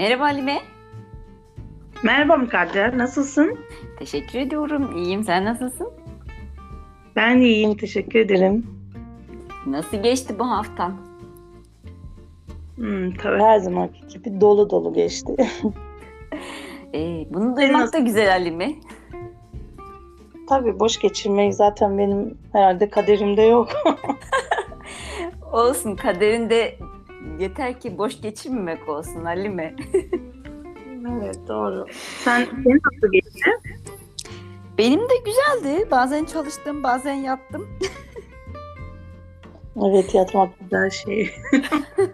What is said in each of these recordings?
Merhaba Halime. Merhaba Mukadder, nasılsın? Teşekkür ediyorum. İyiyim. Sen nasılsın? Ben iyiyim, teşekkür ederim. Nasıl geçti bu haftan? Hmm, tabii her zamanki gibi dolu dolu geçti. Ee, bunu duymak da güzel Halime. tabii boş geçirmek zaten benim herhalde kaderimde yok. Olsun kaderinde yeter ki boş geçirmemek olsun Halime. evet, doğru. Sen, senin nasıl geçti? Benim de güzeldi. Bazen çalıştım, bazen yattım. Evet, yatmak güzel şey.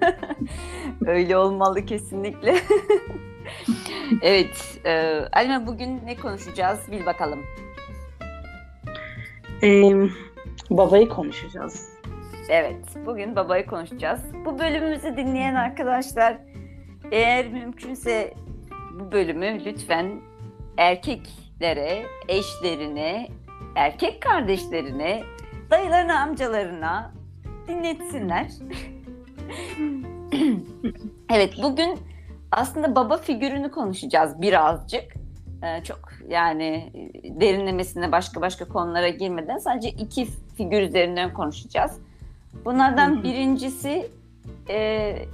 Öyle olmalı kesinlikle. evet, e, Halime bugün ne konuşacağız? Bil bakalım. Ee, babayı konuşacağız. Evet, bugün babayı konuşacağız. Bu bölümümüzü dinleyen arkadaşlar, eğer mümkünse bu bölümü lütfen erkeklere, eşlerine, erkek kardeşlerine, dayılarına, amcalarına dinletsinler. evet, bugün aslında baba figürünü konuşacağız birazcık. Ee, çok yani derinlemesine başka başka konulara girmeden sadece iki figür üzerinden konuşacağız. Bunlardan birincisi e,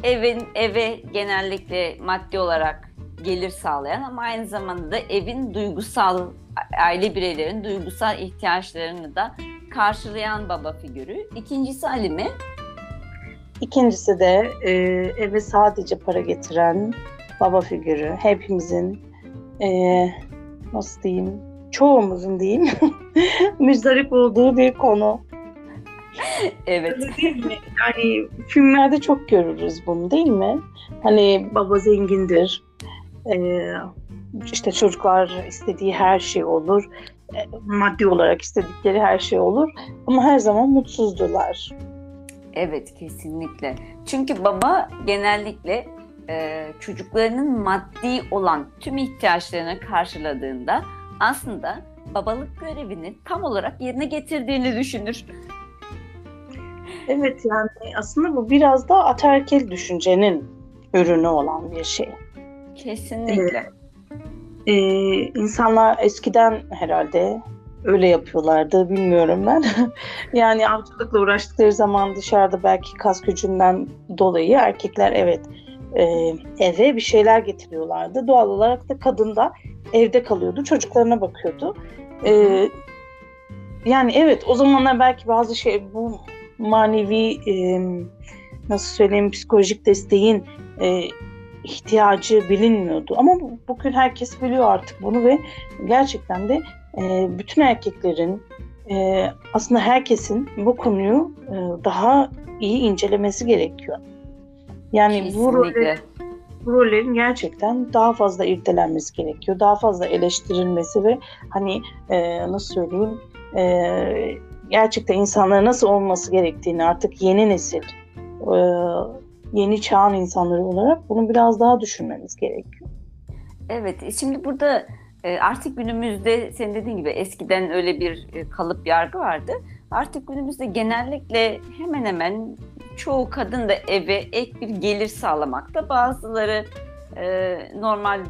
evin eve genellikle maddi olarak gelir sağlayan ama aynı zamanda da evin duygusal aile bireylerin duygusal ihtiyaçlarını da karşılayan baba figürü. İkincisi Halime. İkincisi de e, eve sadece para getiren baba figürü. Hepimizin e, nasıl diyeyim, çoğumuzun diyeyim, müzdarip olduğu bir konu. Evet. Öyle değil mi? Yani filmlerde çok görürüz bunu değil mi? Hani baba zengindir. Ee, işte çocuklar istediği her şey olur. Ee, maddi olarak istedikleri her şey olur. Ama her zaman mutsuzdurlar. Evet kesinlikle. Çünkü baba genellikle e, çocuklarının maddi olan tüm ihtiyaçlarını karşıladığında aslında babalık görevini tam olarak yerine getirdiğini düşünür. Evet yani aslında bu biraz da ataerkil düşüncenin ürünü olan bir şey. Kesinlikle. Ee, insanlar eskiden herhalde öyle yapıyorlardı bilmiyorum ben. yani avcılıkla uğraştıkları zaman dışarıda belki kas gücünden dolayı erkekler evet e, eve bir şeyler getiriyorlardı. Doğal olarak da kadın da evde kalıyordu, çocuklarına bakıyordu. Ee, yani evet o zamanlar belki bazı şey bu manevi e, nasıl söyleyeyim psikolojik desteğin e, ihtiyacı bilinmiyordu. Ama bu- bugün herkes biliyor artık bunu ve gerçekten de e, bütün erkeklerin e, aslında herkesin bu konuyu e, daha iyi incelemesi gerekiyor. Yani bu, Kesinlikle. bu rollerin gerçekten daha fazla irdelenmesi gerekiyor. Daha fazla eleştirilmesi ve hani e, nasıl söyleyeyim e, gerçekten insanlara nasıl olması gerektiğini artık yeni nesil e, yeni çağın insanları olarak bunu biraz daha düşünmemiz gerekiyor. Evet, e, şimdi burada e, artık günümüzde senin dediğin gibi eskiden öyle bir kalıp yargı vardı. Artık günümüzde genellikle hemen hemen çoğu kadın da eve ek bir gelir sağlamakta. Bazıları normal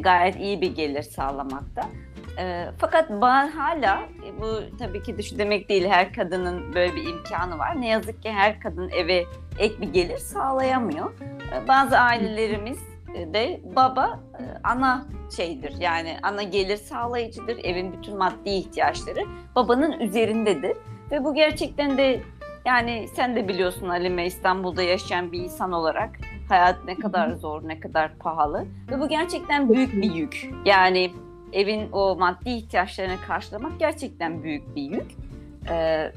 gayet iyi bir gelir sağlamakta. E, fakat ba- hala e, bu tabii ki de şu demek değil her kadının böyle bir imkanı var. Ne yazık ki her kadın eve ek bir gelir sağlayamıyor. E, bazı ailelerimiz de baba e, ana şeydir. Yani ana gelir sağlayıcıdır. Evin bütün maddi ihtiyaçları babanın üzerindedir. Ve bu gerçekten de yani sen de biliyorsun Halime İstanbul'da yaşayan bir insan olarak hayat ne kadar zor, ne kadar pahalı. Ve bu gerçekten büyük bir yük. Yani evin o maddi ihtiyaçlarını karşılamak gerçekten büyük bir yük. Ee,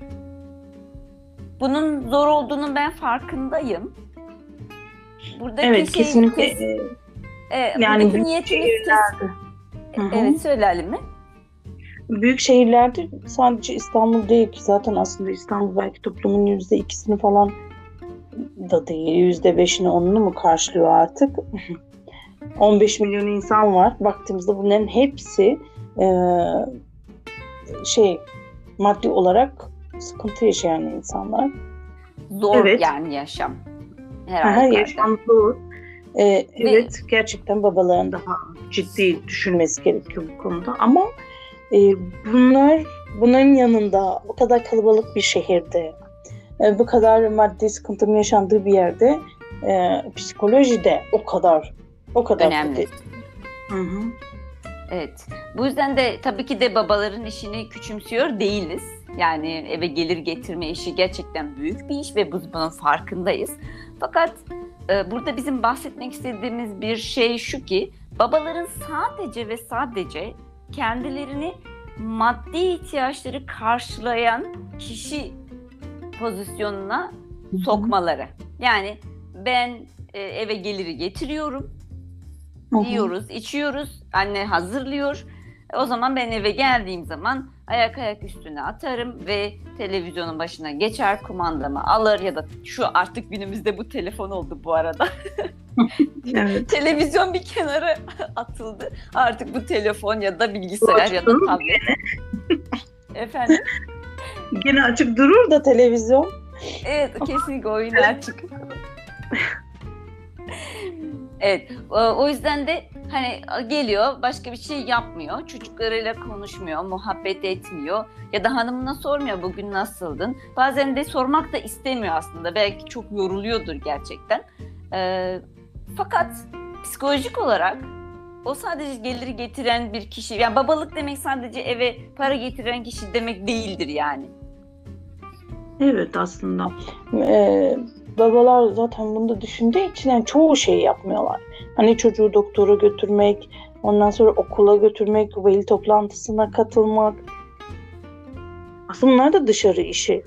bunun zor olduğunu ben farkındayım. Buradaki Evet şey, kesinlikle. kes- e, e, yani büyük niyetimiz kes- şehirlerde. Hı. Evet söyle Halime. Büyük şehirlerde sadece İstanbul değil ki zaten aslında İstanbul belki toplumun yüzde ikisini falan da değil yüzde beşini onunu mu karşılıyor artık 15 milyon insan var baktığımızda bunların hepsi e, şey maddi olarak sıkıntı yaşayan insanlar Zor Evet. yani yaşam. Her Her halükarda. yaşam zor. Ee, evet gerçekten babaların daha ciddi düşünmesi gerekiyor bu konuda ama e, bunlar bunların yanında bu kadar kalabalık bir şehirde e, bu kadar maddi sıkıntının yaşandığı bir yerde e, psikoloji de o kadar o kadar Önemli. Hı hı. Evet. Bu yüzden de tabii ki de babaların işini küçümsüyor değiliz. Yani eve gelir getirme işi gerçekten büyük bir iş ve biz bunun farkındayız. Fakat e, burada bizim bahsetmek istediğimiz bir şey şu ki babaların sadece ve sadece kendilerini maddi ihtiyaçları karşılayan kişi pozisyonuna sokmaları. Yani ben e, eve geliri getiriyorum. Yiyoruz, içiyoruz, anne hazırlıyor. E, O zaman ben eve geldiğim zaman ayak ayak üstüne atarım ve televizyonun başına geçer, kumandamı alır ya da şu artık günümüzde bu telefon oldu bu arada. Evet. Televizyon bir kenara atıldı. Artık bu telefon ya da bilgisayar ya da tablet. Efendim? Gene açık durur da televizyon. Evet, kesinlikle oyunu açık. Evet, o- yüzden de hani geliyor, başka bir şey yapmıyor, çocuklarıyla konuşmuyor, muhabbet etmiyor ya da hanımına sormuyor bugün nasıldın. Bazen de sormak da istemiyor aslında, belki çok yoruluyordur gerçekten. Ee, fakat psikolojik olarak o sadece geliri getiren bir kişi, yani babalık demek sadece eve para getiren kişi demek değildir yani. Evet aslında. Ee, babalar zaten bunu da düşündüğü için yani çoğu şeyi yapmıyorlar. Hani çocuğu doktora götürmek, ondan sonra okula götürmek, veli toplantısına katılmak. Aslında bunlar da dışarı işi.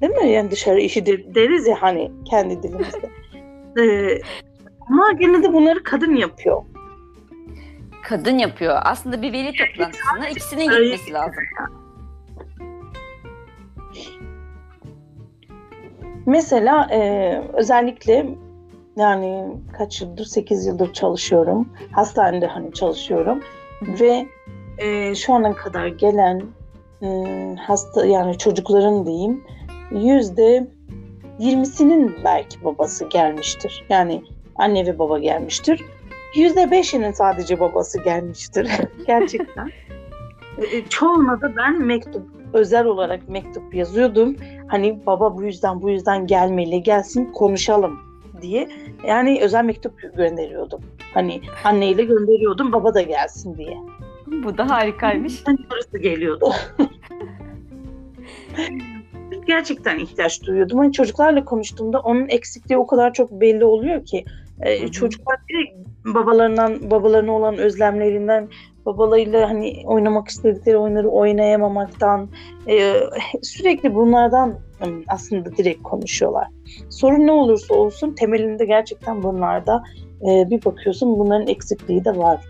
Değil mi? Yani dışarı işi de- deriz ya hani kendi dilimizde. Ee, ama gene de bunları kadın yapıyor. kadın yapıyor. Aslında bir veli toplantısına ikisinin gitmesi lazım. Mesela e, özellikle yani kaç yıldır 8 yıldır çalışıyorum. Hastanede hani çalışıyorum ve e, şu ana kadar gelen e, hasta yani çocukların diyeyim yüzde 20'sinin belki babası gelmiştir. Yani anne ve baba gelmiştir. Yüzde beşinin sadece babası gelmiştir. Gerçekten. E, e, çoğuna da ben mektup özel olarak mektup yazıyordum. Hani baba bu yüzden bu yüzden gelmeli, gelsin konuşalım diye. Yani özel mektup gönderiyordum. Hani anneyle gönderiyordum baba da gelsin diye. Bu da harikaymış. Yani parası geliyordu. Gerçekten ihtiyaç duyuyordum. Hani çocuklarla konuştuğumda onun eksikliği o kadar çok belli oluyor ki. e, çocuklar direkt babalarından, babalarına olan özlemlerinden, babalarıyla hani oynamak istedikleri oyunları oynayamamaktan, e, sürekli bunlardan e, aslında direkt konuşuyorlar. Sorun ne olursa olsun temelinde gerçekten bunlarda e, bir bakıyorsun bunların eksikliği de var.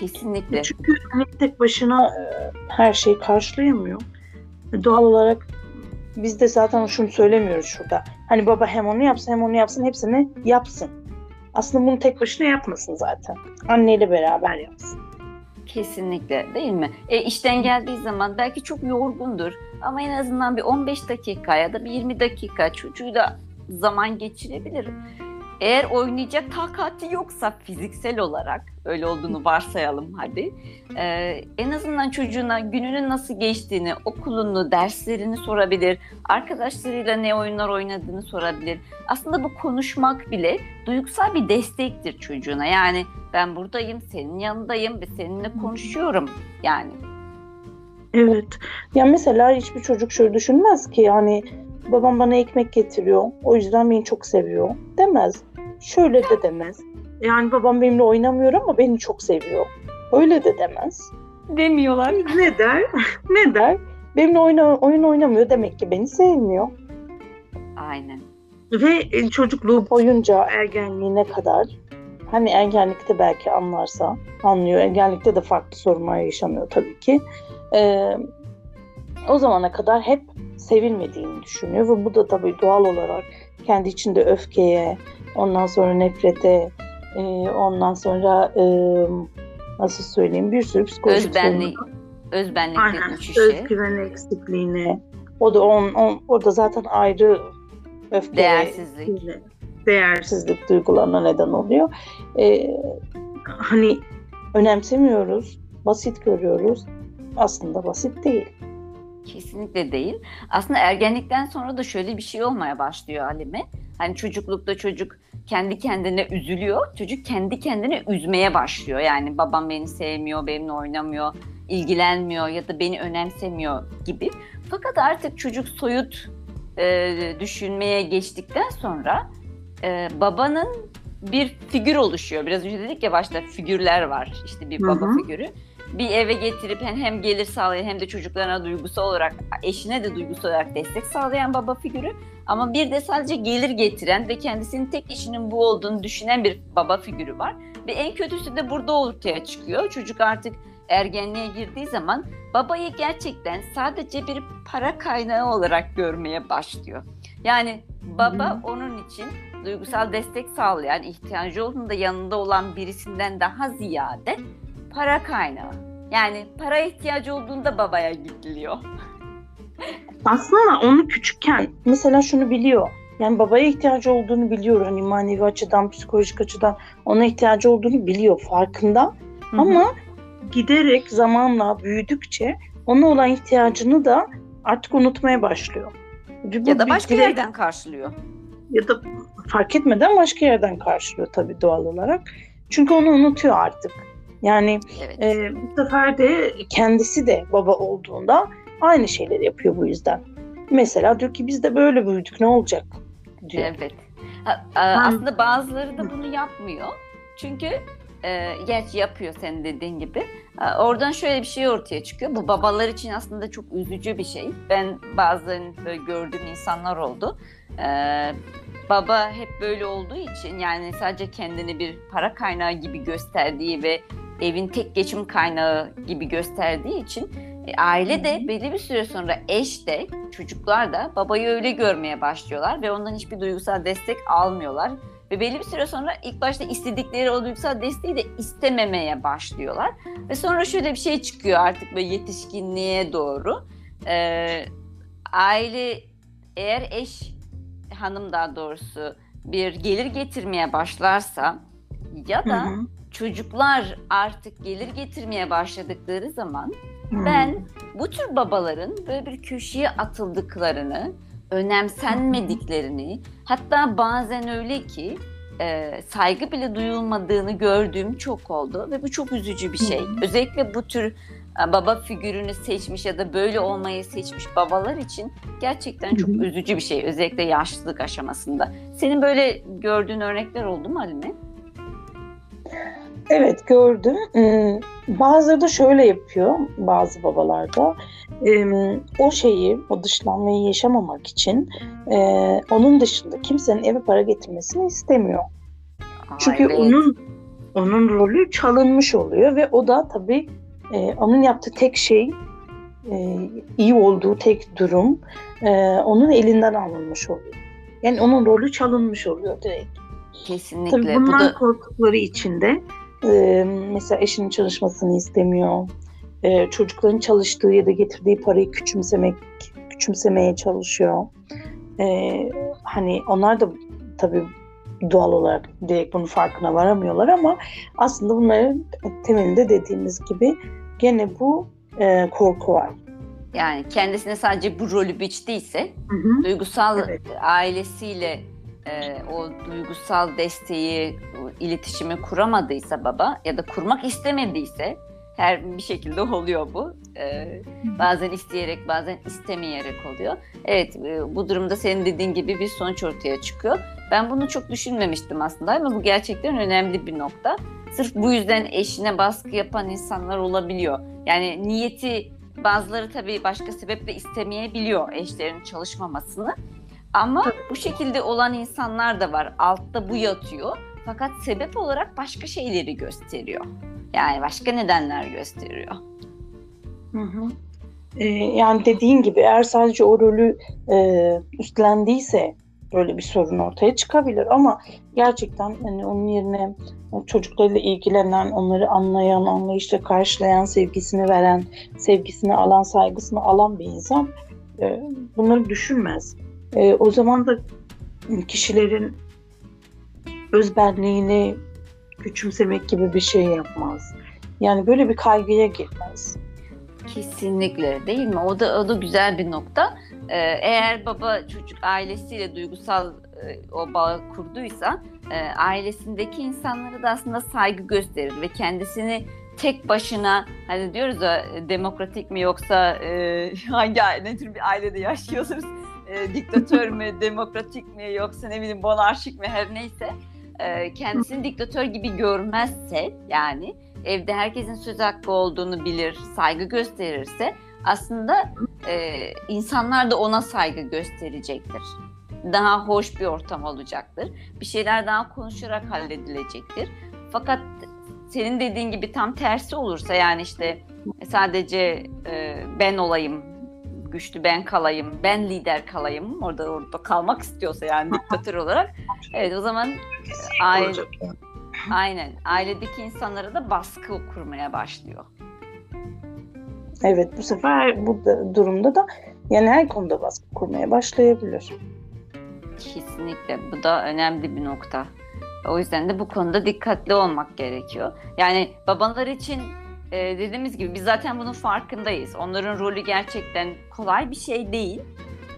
Kesinlikle. Çünkü hani tek başına e, her şeyi karşılayamıyor. Doğal olarak biz de zaten şunu söylemiyoruz şurada. Hani baba hem onu yapsın hem onu yapsın hepsini yapsın. Aslında bunu tek başına yapmasın zaten. Anneyle beraber yapsın. Kesinlikle değil mi? E, işten geldiği zaman belki çok yorgundur ama en azından bir 15 dakika ya da bir 20 dakika çocuğuyla zaman geçirebilir. Eğer oynayacak takati yoksa fiziksel olarak öyle olduğunu varsayalım hadi. e, en azından çocuğuna gününün nasıl geçtiğini, okulunu, derslerini sorabilir. Arkadaşlarıyla ne oyunlar oynadığını sorabilir. Aslında bu konuşmak bile duygusal bir destektir çocuğuna. Yani ben buradayım, senin yanındayım ve seninle konuşuyorum yani. Evet. Ya mesela hiçbir çocuk şöyle düşünmez ki yani babam bana ekmek getiriyor. O yüzden beni çok seviyor. Demez. Şöyle de demez. Yani babam benimle oynamıyor ama beni çok seviyor. Öyle de demez. Demiyorlar. Ne der? ne der? Benimle oyna, oyun oynamıyor demek ki beni sevmiyor. Aynen. Ve e, çocukluğu boyunca ergenliğine kadar hani ergenlikte belki anlarsa anlıyor. Ergenlikte de farklı sorunlar yaşanıyor tabii ki. Ee, o zamana kadar hep sevilmediğini düşünüyor ve bu da tabii doğal olarak kendi içinde öfkeye, ondan sonra nefrete, e, ondan sonra e, nasıl söyleyeyim bir sürü psikolojik Özbenlik, özbenlikle Aynen. Özgüven eksikliğine. O da on, on, orada zaten ayrı öfke. Değersizlik. değersizlik duygularına neden oluyor. E, hani önemsemiyoruz, basit görüyoruz. Aslında basit değil. Kesinlikle değil. Aslında ergenlikten sonra da şöyle bir şey olmaya başlıyor Halime. Hani çocuklukta çocuk kendi kendine üzülüyor. Çocuk kendi kendine üzmeye başlıyor. Yani babam beni sevmiyor, benimle oynamıyor, ilgilenmiyor ya da beni önemsemiyor gibi. Fakat artık çocuk soyut e, düşünmeye geçtikten sonra e, babanın bir figür oluşuyor. Biraz önce dedik ya başta figürler var. İşte bir baba Hı hı. figürü. Bir eve getirip hem, hem gelir sağlayan hem de çocuklarına duygusal olarak, eşine de duygusal olarak destek sağlayan baba figürü. Ama bir de sadece gelir getiren ve kendisinin tek işinin bu olduğunu düşünen bir baba figürü var. Ve en kötüsü de burada ortaya çıkıyor. Çocuk artık ergenliğe girdiği zaman babayı gerçekten sadece bir para kaynağı olarak görmeye başlıyor. Yani baba onun için duygusal destek sağlayan, ihtiyacı olduğunda yanında olan birisinden daha ziyade para kaynağı. Yani para ihtiyacı olduğunda babaya gidiliyor. Aslında onu küçükken mesela şunu biliyor. Yani babaya ihtiyacı olduğunu biliyor. Hani manevi açıdan, psikolojik açıdan ona ihtiyacı olduğunu biliyor. Farkında. Ama giderek zamanla büyüdükçe ona olan ihtiyacını da artık unutmaya başlıyor. Bu ya da başka direkt- yerden karşılıyor. ya da fark etmeden başka yerden karşılıyor tabii doğal olarak. Çünkü onu unutuyor artık. Yani Evet. e, bu sefer de kendisi de baba olduğunda aynı şeyleri yapıyor bu yüzden. Mesela diyor ki biz de böyle büyüdük ne olacak diyor. Evet. Aslında bazıları da bunu yapmıyor. Çünkü e, gerçi yapıyor senin dediğin gibi. Ha, Oradan şöyle bir şey ortaya çıkıyor. Bu babalar için aslında çok üzücü bir şey. Ben bazen böyle gördüğüm insanlar oldu. Ee, baba hep böyle olduğu için yani sadece kendini bir para kaynağı gibi gösterdiği ve evin tek geçim kaynağı gibi gösterdiği için e, aile de belli bir süre sonra eş de çocuklar da babayı öyle görmeye başlıyorlar ve ondan hiçbir duygusal destek almıyorlar. Ve belli bir süre sonra ilk başta istedikleri o duygusal desteği de istememeye başlıyorlar. Ve sonra şöyle bir şey çıkıyor artık böyle yetişkinliğe doğru. Ee, aile eğer eş hanım daha doğrusu bir gelir getirmeye başlarsa ya Hı da hı. çocuklar artık gelir getirmeye başladıkları zaman Hı. ben bu tür babaların böyle bir köşeye atıldıklarını, önemsenmediklerini, hatta bazen öyle ki e, saygı bile duyulmadığını gördüğüm çok oldu ve bu çok üzücü bir şey. Hı hı. Özellikle bu tür baba figürünü seçmiş ya da böyle olmayı seçmiş babalar için gerçekten çok üzücü bir şey. Özellikle yaşlılık aşamasında. Senin böyle gördüğün örnekler oldu mu Halime? Evet gördüm. Hmm, Bazıları da şöyle yapıyor bazı babalarda. Em, O şeyi, o dışlanmayı yaşamamak için e, onun dışında kimsenin eve para getirmesini istemiyor. Çünkü evet. onun onun rolü çalınmış oluyor ve o da tabii e, onun yaptığı tek şey e, iyi olduğu tek durum e, onun elinden alınmış oluyor. Yani onun rolü çalınmış oluyor direkt. Kesinlikle. Tabii Bu bundan da korktukları için de e, mesela eşinin çalışmasını istemiyor. E, çocukların çalıştığı ya da getirdiği parayı küçümsemek küçümsemeye çalışıyor. E, hani onlar da tabii doğal olarak direkt bunun farkına varamıyorlar ama aslında bunların temelinde dediğimiz gibi gene bu e, korku var. yani kendisine sadece bu rolü biçtiyse Hı hı. duygusal Evet. ailesiyle e, o duygusal desteği, iletişimi kuramadıysa baba ya da kurmak istemediyse her bir şekilde oluyor bu. E, bazen isteyerek bazen istemeyerek oluyor. Evet e, bu durumda senin dediğin gibi bir sonuç ortaya çıkıyor. Ben bunu çok düşünmemiştim aslında ama bu gerçekten önemli bir nokta. Sırf bu yüzden eşine baskı yapan insanlar olabiliyor. Yani niyeti bazıları tabii başka sebeple istemeyebiliyor eşlerinin çalışmamasını. Ama bu şekilde olan insanlar da var. Altta bu yatıyor. Fakat sebep olarak başka şeyleri gösteriyor. Yani başka nedenler gösteriyor. Hı hı. Ee, yani dediğin gibi eğer sadece o rolü e, üstlendiyse böyle bir sorun ortaya çıkabilir ama gerçekten hani onun yerine çocuklarıyla ilgilenen, onları anlayan, anlayışla karşılayan, sevgisini veren, sevgisini alan, saygısını alan bir insan e, bunları düşünmez. E, o zaman da kişilerin özbenliğini küçümsemek gibi bir şey yapmaz. Yani böyle bir kaygıya girmez. Kesinlikle değil mi? O da o da güzel bir nokta. Ee, eğer baba çocuk ailesiyle duygusal e, o bağı kurduysa e, ailesindeki insanlara da aslında saygı gösterir ve kendisini tek başına hani diyoruz ya demokratik mi yoksa e, hangi ne tür bir ailede yaşıyoruz? E, diktatör mü, demokratik mi yoksa ne bileyim monarşik mi her neyse e, kendisini diktatör gibi görmezse yani evde herkesin söz hakkı olduğunu bilir, saygı gösterirse aslında e, insanlar da ona saygı gösterecektir. Daha hoş bir ortam olacaktır. Bir şeyler daha konuşarak halledilecektir. Fakat senin dediğin gibi tam tersi olursa yani işte sadece e, ben olayım, güçlü ben kalayım, ben lider kalayım, orada orada kalmak istiyorsa yani diktatör olarak evet o zaman aile, aynen ailedeki insanlara da baskı kurmaya başlıyor. Evet bu sefer bu da, durumda da yani her konuda baskı kurmaya başlayabilir. Kesinlikle bu da önemli bir nokta. O yüzden de bu konuda dikkatli olmak gerekiyor. Yani babalar için e, dediğimiz gibi biz zaten bunun farkındayız. Onların rolü gerçekten kolay bir şey değil.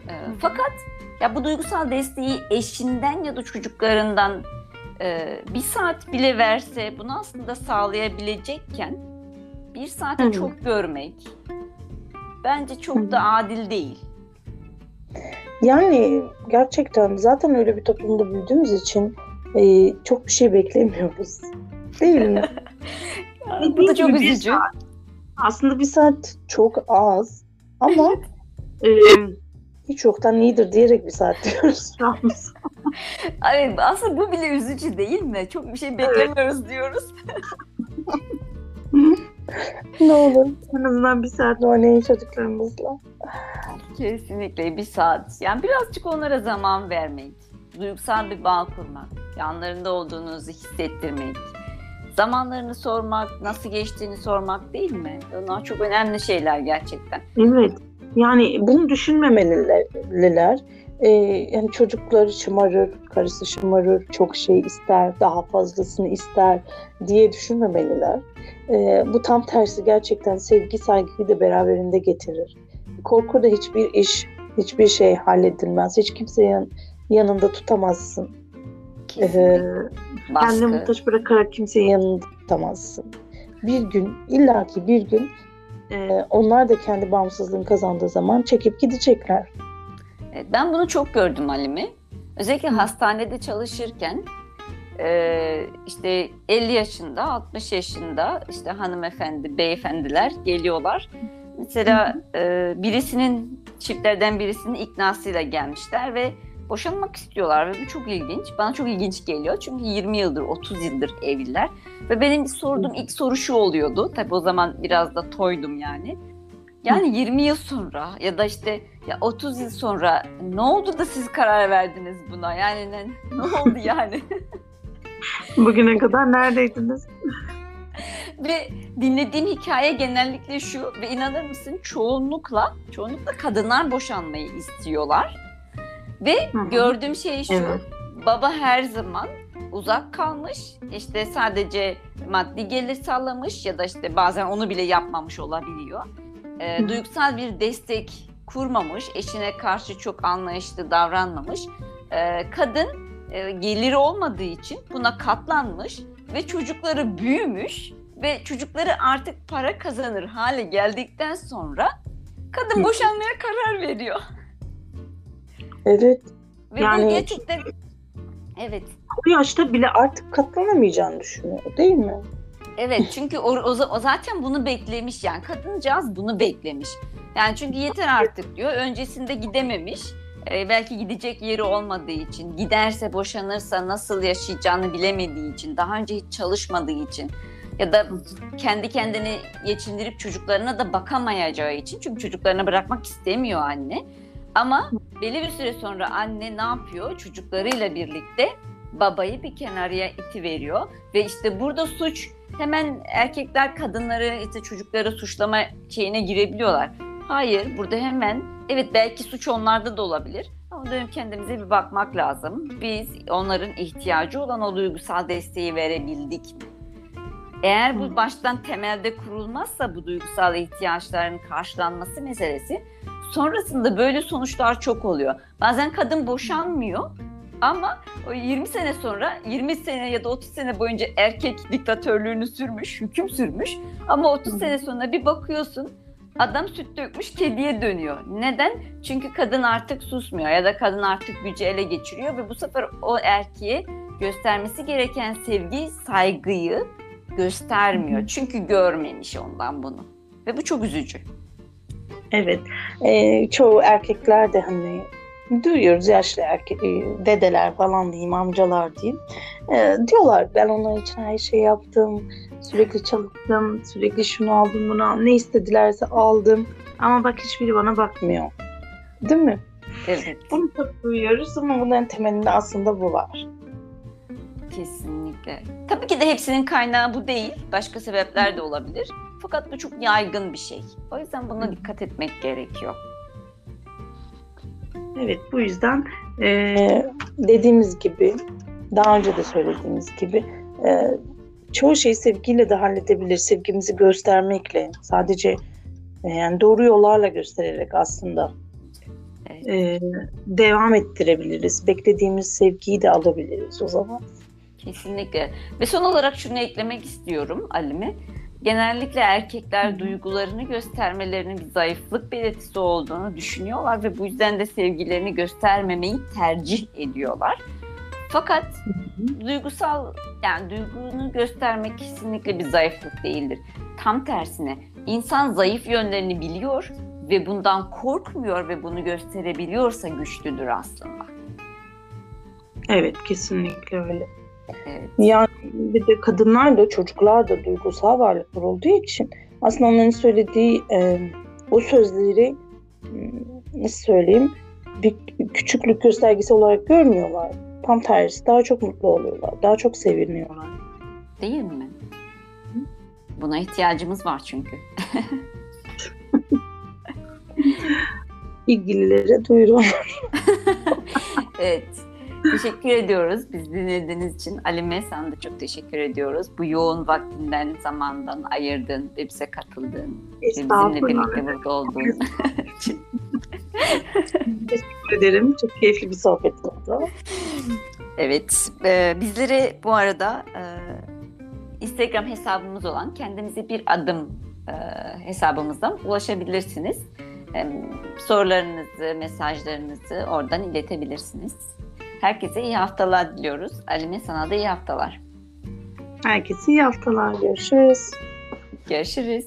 E, fakat ya bu duygusal desteği eşinden ya da çocuklarından e, bir saat bile verse bunu aslında sağlayabilecekken bir saati Hı. çok görmek bence çok da adil değil. Yani gerçekten zaten öyle bir toplumda büyüdüğümüz için e, çok bir şey beklemiyoruz. Değil mi? bu da çok üzücü. saat. Aslında bir saat çok az ama e, hiç yoktan iyidir diyerek bir saat diyoruz Evet, aslında bu bile üzücü değil mi? Çok bir şey beklemiyoruz diyoruz. ne olur en azından bir saat oynayın çocuklarımızla. Kesinlikle bir saat. Yani birazcık onlara zaman vermek, duygusal bir bağ kurmak, yanlarında olduğunuzu hissettirmek, zamanlarını sormak, nasıl geçtiğini sormak değil mi? Bunlar çok önemli şeyler gerçekten. Evet. Yani bunu düşünmemeliler. Ee, yani çocukları şımarır, karısı şımarır, çok şey ister, daha fazlasını ister diye düşünmemeliler. Ee, bu tam tersi gerçekten sevgi, saygıyı da beraberinde getirir. Korkuda hiçbir iş, hiçbir şey halledilmez. Hiç kimseyi yan- yanında tutamazsın. Ee, kendini muhtaç bırakarak kimseyi yanında tutamazsın. Bir gün, illaki bir gün e, onlar da kendi bağımsızlığını kazandığı zaman çekip gidecekler. Evet, ben bunu çok gördüm Halime. Özellikle hastanede çalışırken e, işte 50 yaşında, 60 yaşında işte hanımefendi, beyefendiler geliyorlar. Mesela e, birisinin çiftlerden birisinin iknasıyla gelmişler ve boşanmak istiyorlar ve bu çok ilginç. Bana çok ilginç geliyor çünkü 20 yıldır, 30 yıldır evliler ve benim sorduğum ilk soru şu oluyordu. Tabii o zaman biraz da toydum yani. Yani 20 yıl sonra ya da işte ya 30 yıl sonra ne oldu da siz karar verdiniz buna? Yani ne, ne oldu yani? Bugüne kadar neredeydiniz? ve dinlediğim hikaye genellikle şu ve inanır mısın çoğunlukla çoğunlukla kadınlar boşanmayı istiyorlar. Ve Hı hı. gördüğüm şey şu. Evet. Baba her zaman uzak kalmış. işte sadece maddi gelir sağlamış ya da işte bazen onu bile yapmamış olabiliyor. Hı. duygusal bir destek kurmamış, eşine karşı çok anlayışlı davranmamış. Ee, kadın e, geliri olmadığı için buna katlanmış ve çocukları büyümüş ve çocukları artık para kazanır hale geldikten sonra kadın boşanmaya karar veriyor. Evet. Ve Yani- bu gerçekten evet Bu yaşta bile artık katlanamayacağını düşünüyor değil mi? Evet çünkü o, o, o zaten bunu beklemiş yani kadıncağız bunu beklemiş. Yani çünkü yeter artık diyor. Öncesinde gidememiş. Ee, belki gidecek yeri olmadığı için, giderse boşanırsa nasıl yaşayacağını bilemediği için, daha önce hiç çalışmadığı için ya da kendi kendini geçindirip çocuklarına da bakamayacağı için. Çünkü çocuklarına bırakmak istemiyor anne. Ama belli bir süre sonra anne ne yapıyor? Çocuklarıyla birlikte babayı bir kenarıya iti veriyor ve işte burada suç hemen erkekler kadınları işte çocukları suçlama şeyine girebiliyorlar. Hayır burada hemen evet belki suç onlarda da olabilir Ama dönüp kendimize bir bakmak lazım. Biz onların ihtiyacı olan o duygusal desteği verebildik mi? Eğer bu baştan temelde kurulmazsa bu duygusal ihtiyaçların karşılanması meselesi sonrasında böyle sonuçlar çok oluyor. Bazen kadın boşanmıyor ama o 20 sene sonra 20 sene ya da 30 sene boyunca erkek diktatörlüğünü sürmüş, hüküm sürmüş ama 30 Hı. sene sonra bir bakıyorsun adam süt dökmüş kediye dönüyor. Neden? Çünkü kadın artık susmuyor ya da kadın artık gücü ele geçiriyor ve bu sefer o erkeğe göstermesi gereken sevgi, saygıyı göstermiyor. Çünkü görmemiş ondan bunu. Ve bu çok üzücü. Evet. Ee, çoğu erkekler de hani duyuyoruz yaşlı erkek, e, dedeler falan diyeyim, amcalar diyeyim. Ee, diyorlar ben onlar için her şey yaptım. Sürekli çalıştım, sürekli şunu aldım bunu aldım. Ne istedilerse aldım. Ama bak hiçbiri bana bakmıyor. Değil mi? Evet. Bunu çok duyuyoruz ama bunların temelinde aslında bu var. Kesinlikle. Tabii ki de hepsinin kaynağı bu değil. Başka sebepler de olabilir. Fakat bu çok yaygın bir şey. O yüzden buna dikkat etmek gerekiyor. Evet bu yüzden eee, dediğimiz gibi daha önce de söylediğimiz gibi eee, çoğu şeyi sevgiyle de halledebilir. Sevgimizi göstermekle sadece e, yani doğru yollarla göstererek aslında Evet. eee, devam ettirebiliriz. Beklediğimiz sevgiyi de alabiliriz o zaman. Kesinlikle. Ve son olarak şunu eklemek istiyorum Alime. Genellikle erkekler duygularını göstermelerinin bir zayıflık belirtisi olduğunu düşünüyorlar ve bu yüzden de sevgilerini göstermemeyi tercih ediyorlar. Fakat duygusal yani duygunu göstermek kesinlikle bir zayıflık değildir. Tam tersine insan zayıf yönlerini biliyor ve bundan korkmuyor ve bunu gösterebiliyorsa güçlüdür aslında. Evet kesinlikle öyle. Evet. Yani bir de kadınlar da çocuklar da duygusal varlıklar olduğu için aslında onların söylediği e, o sözleri m, nasıl söyleyeyim bir küçüklük göstergesi olarak görmüyorlar. Tam tersi daha çok mutlu oluyorlar. Daha çok seviniyorlar. Değil mi? Buna ihtiyacımız var çünkü. İlgililere duyurum. Evet. Teşekkür ediyoruz biz dinlediğiniz için. Alime sana da çok teşekkür ediyoruz. Bu yoğun vaktinden, zamandan ayırdın ve bize katıldın. Ve bizimle birlikte burada olduğun için. Teşekkür ederim. Çok keyifli bir sohbet oldu. Evet. e, bizlere bu arada e, Instagram hesabımız olan kendimize bir adım e, hesabımızdan ulaşabilirsiniz. E, sorularınızı, mesajlarınızı oradan iletebilirsiniz. Herkese iyi haftalar diliyoruz. Alime sana da iyi haftalar. Herkese iyi haftalar. Görüşürüz. Görüşürüz.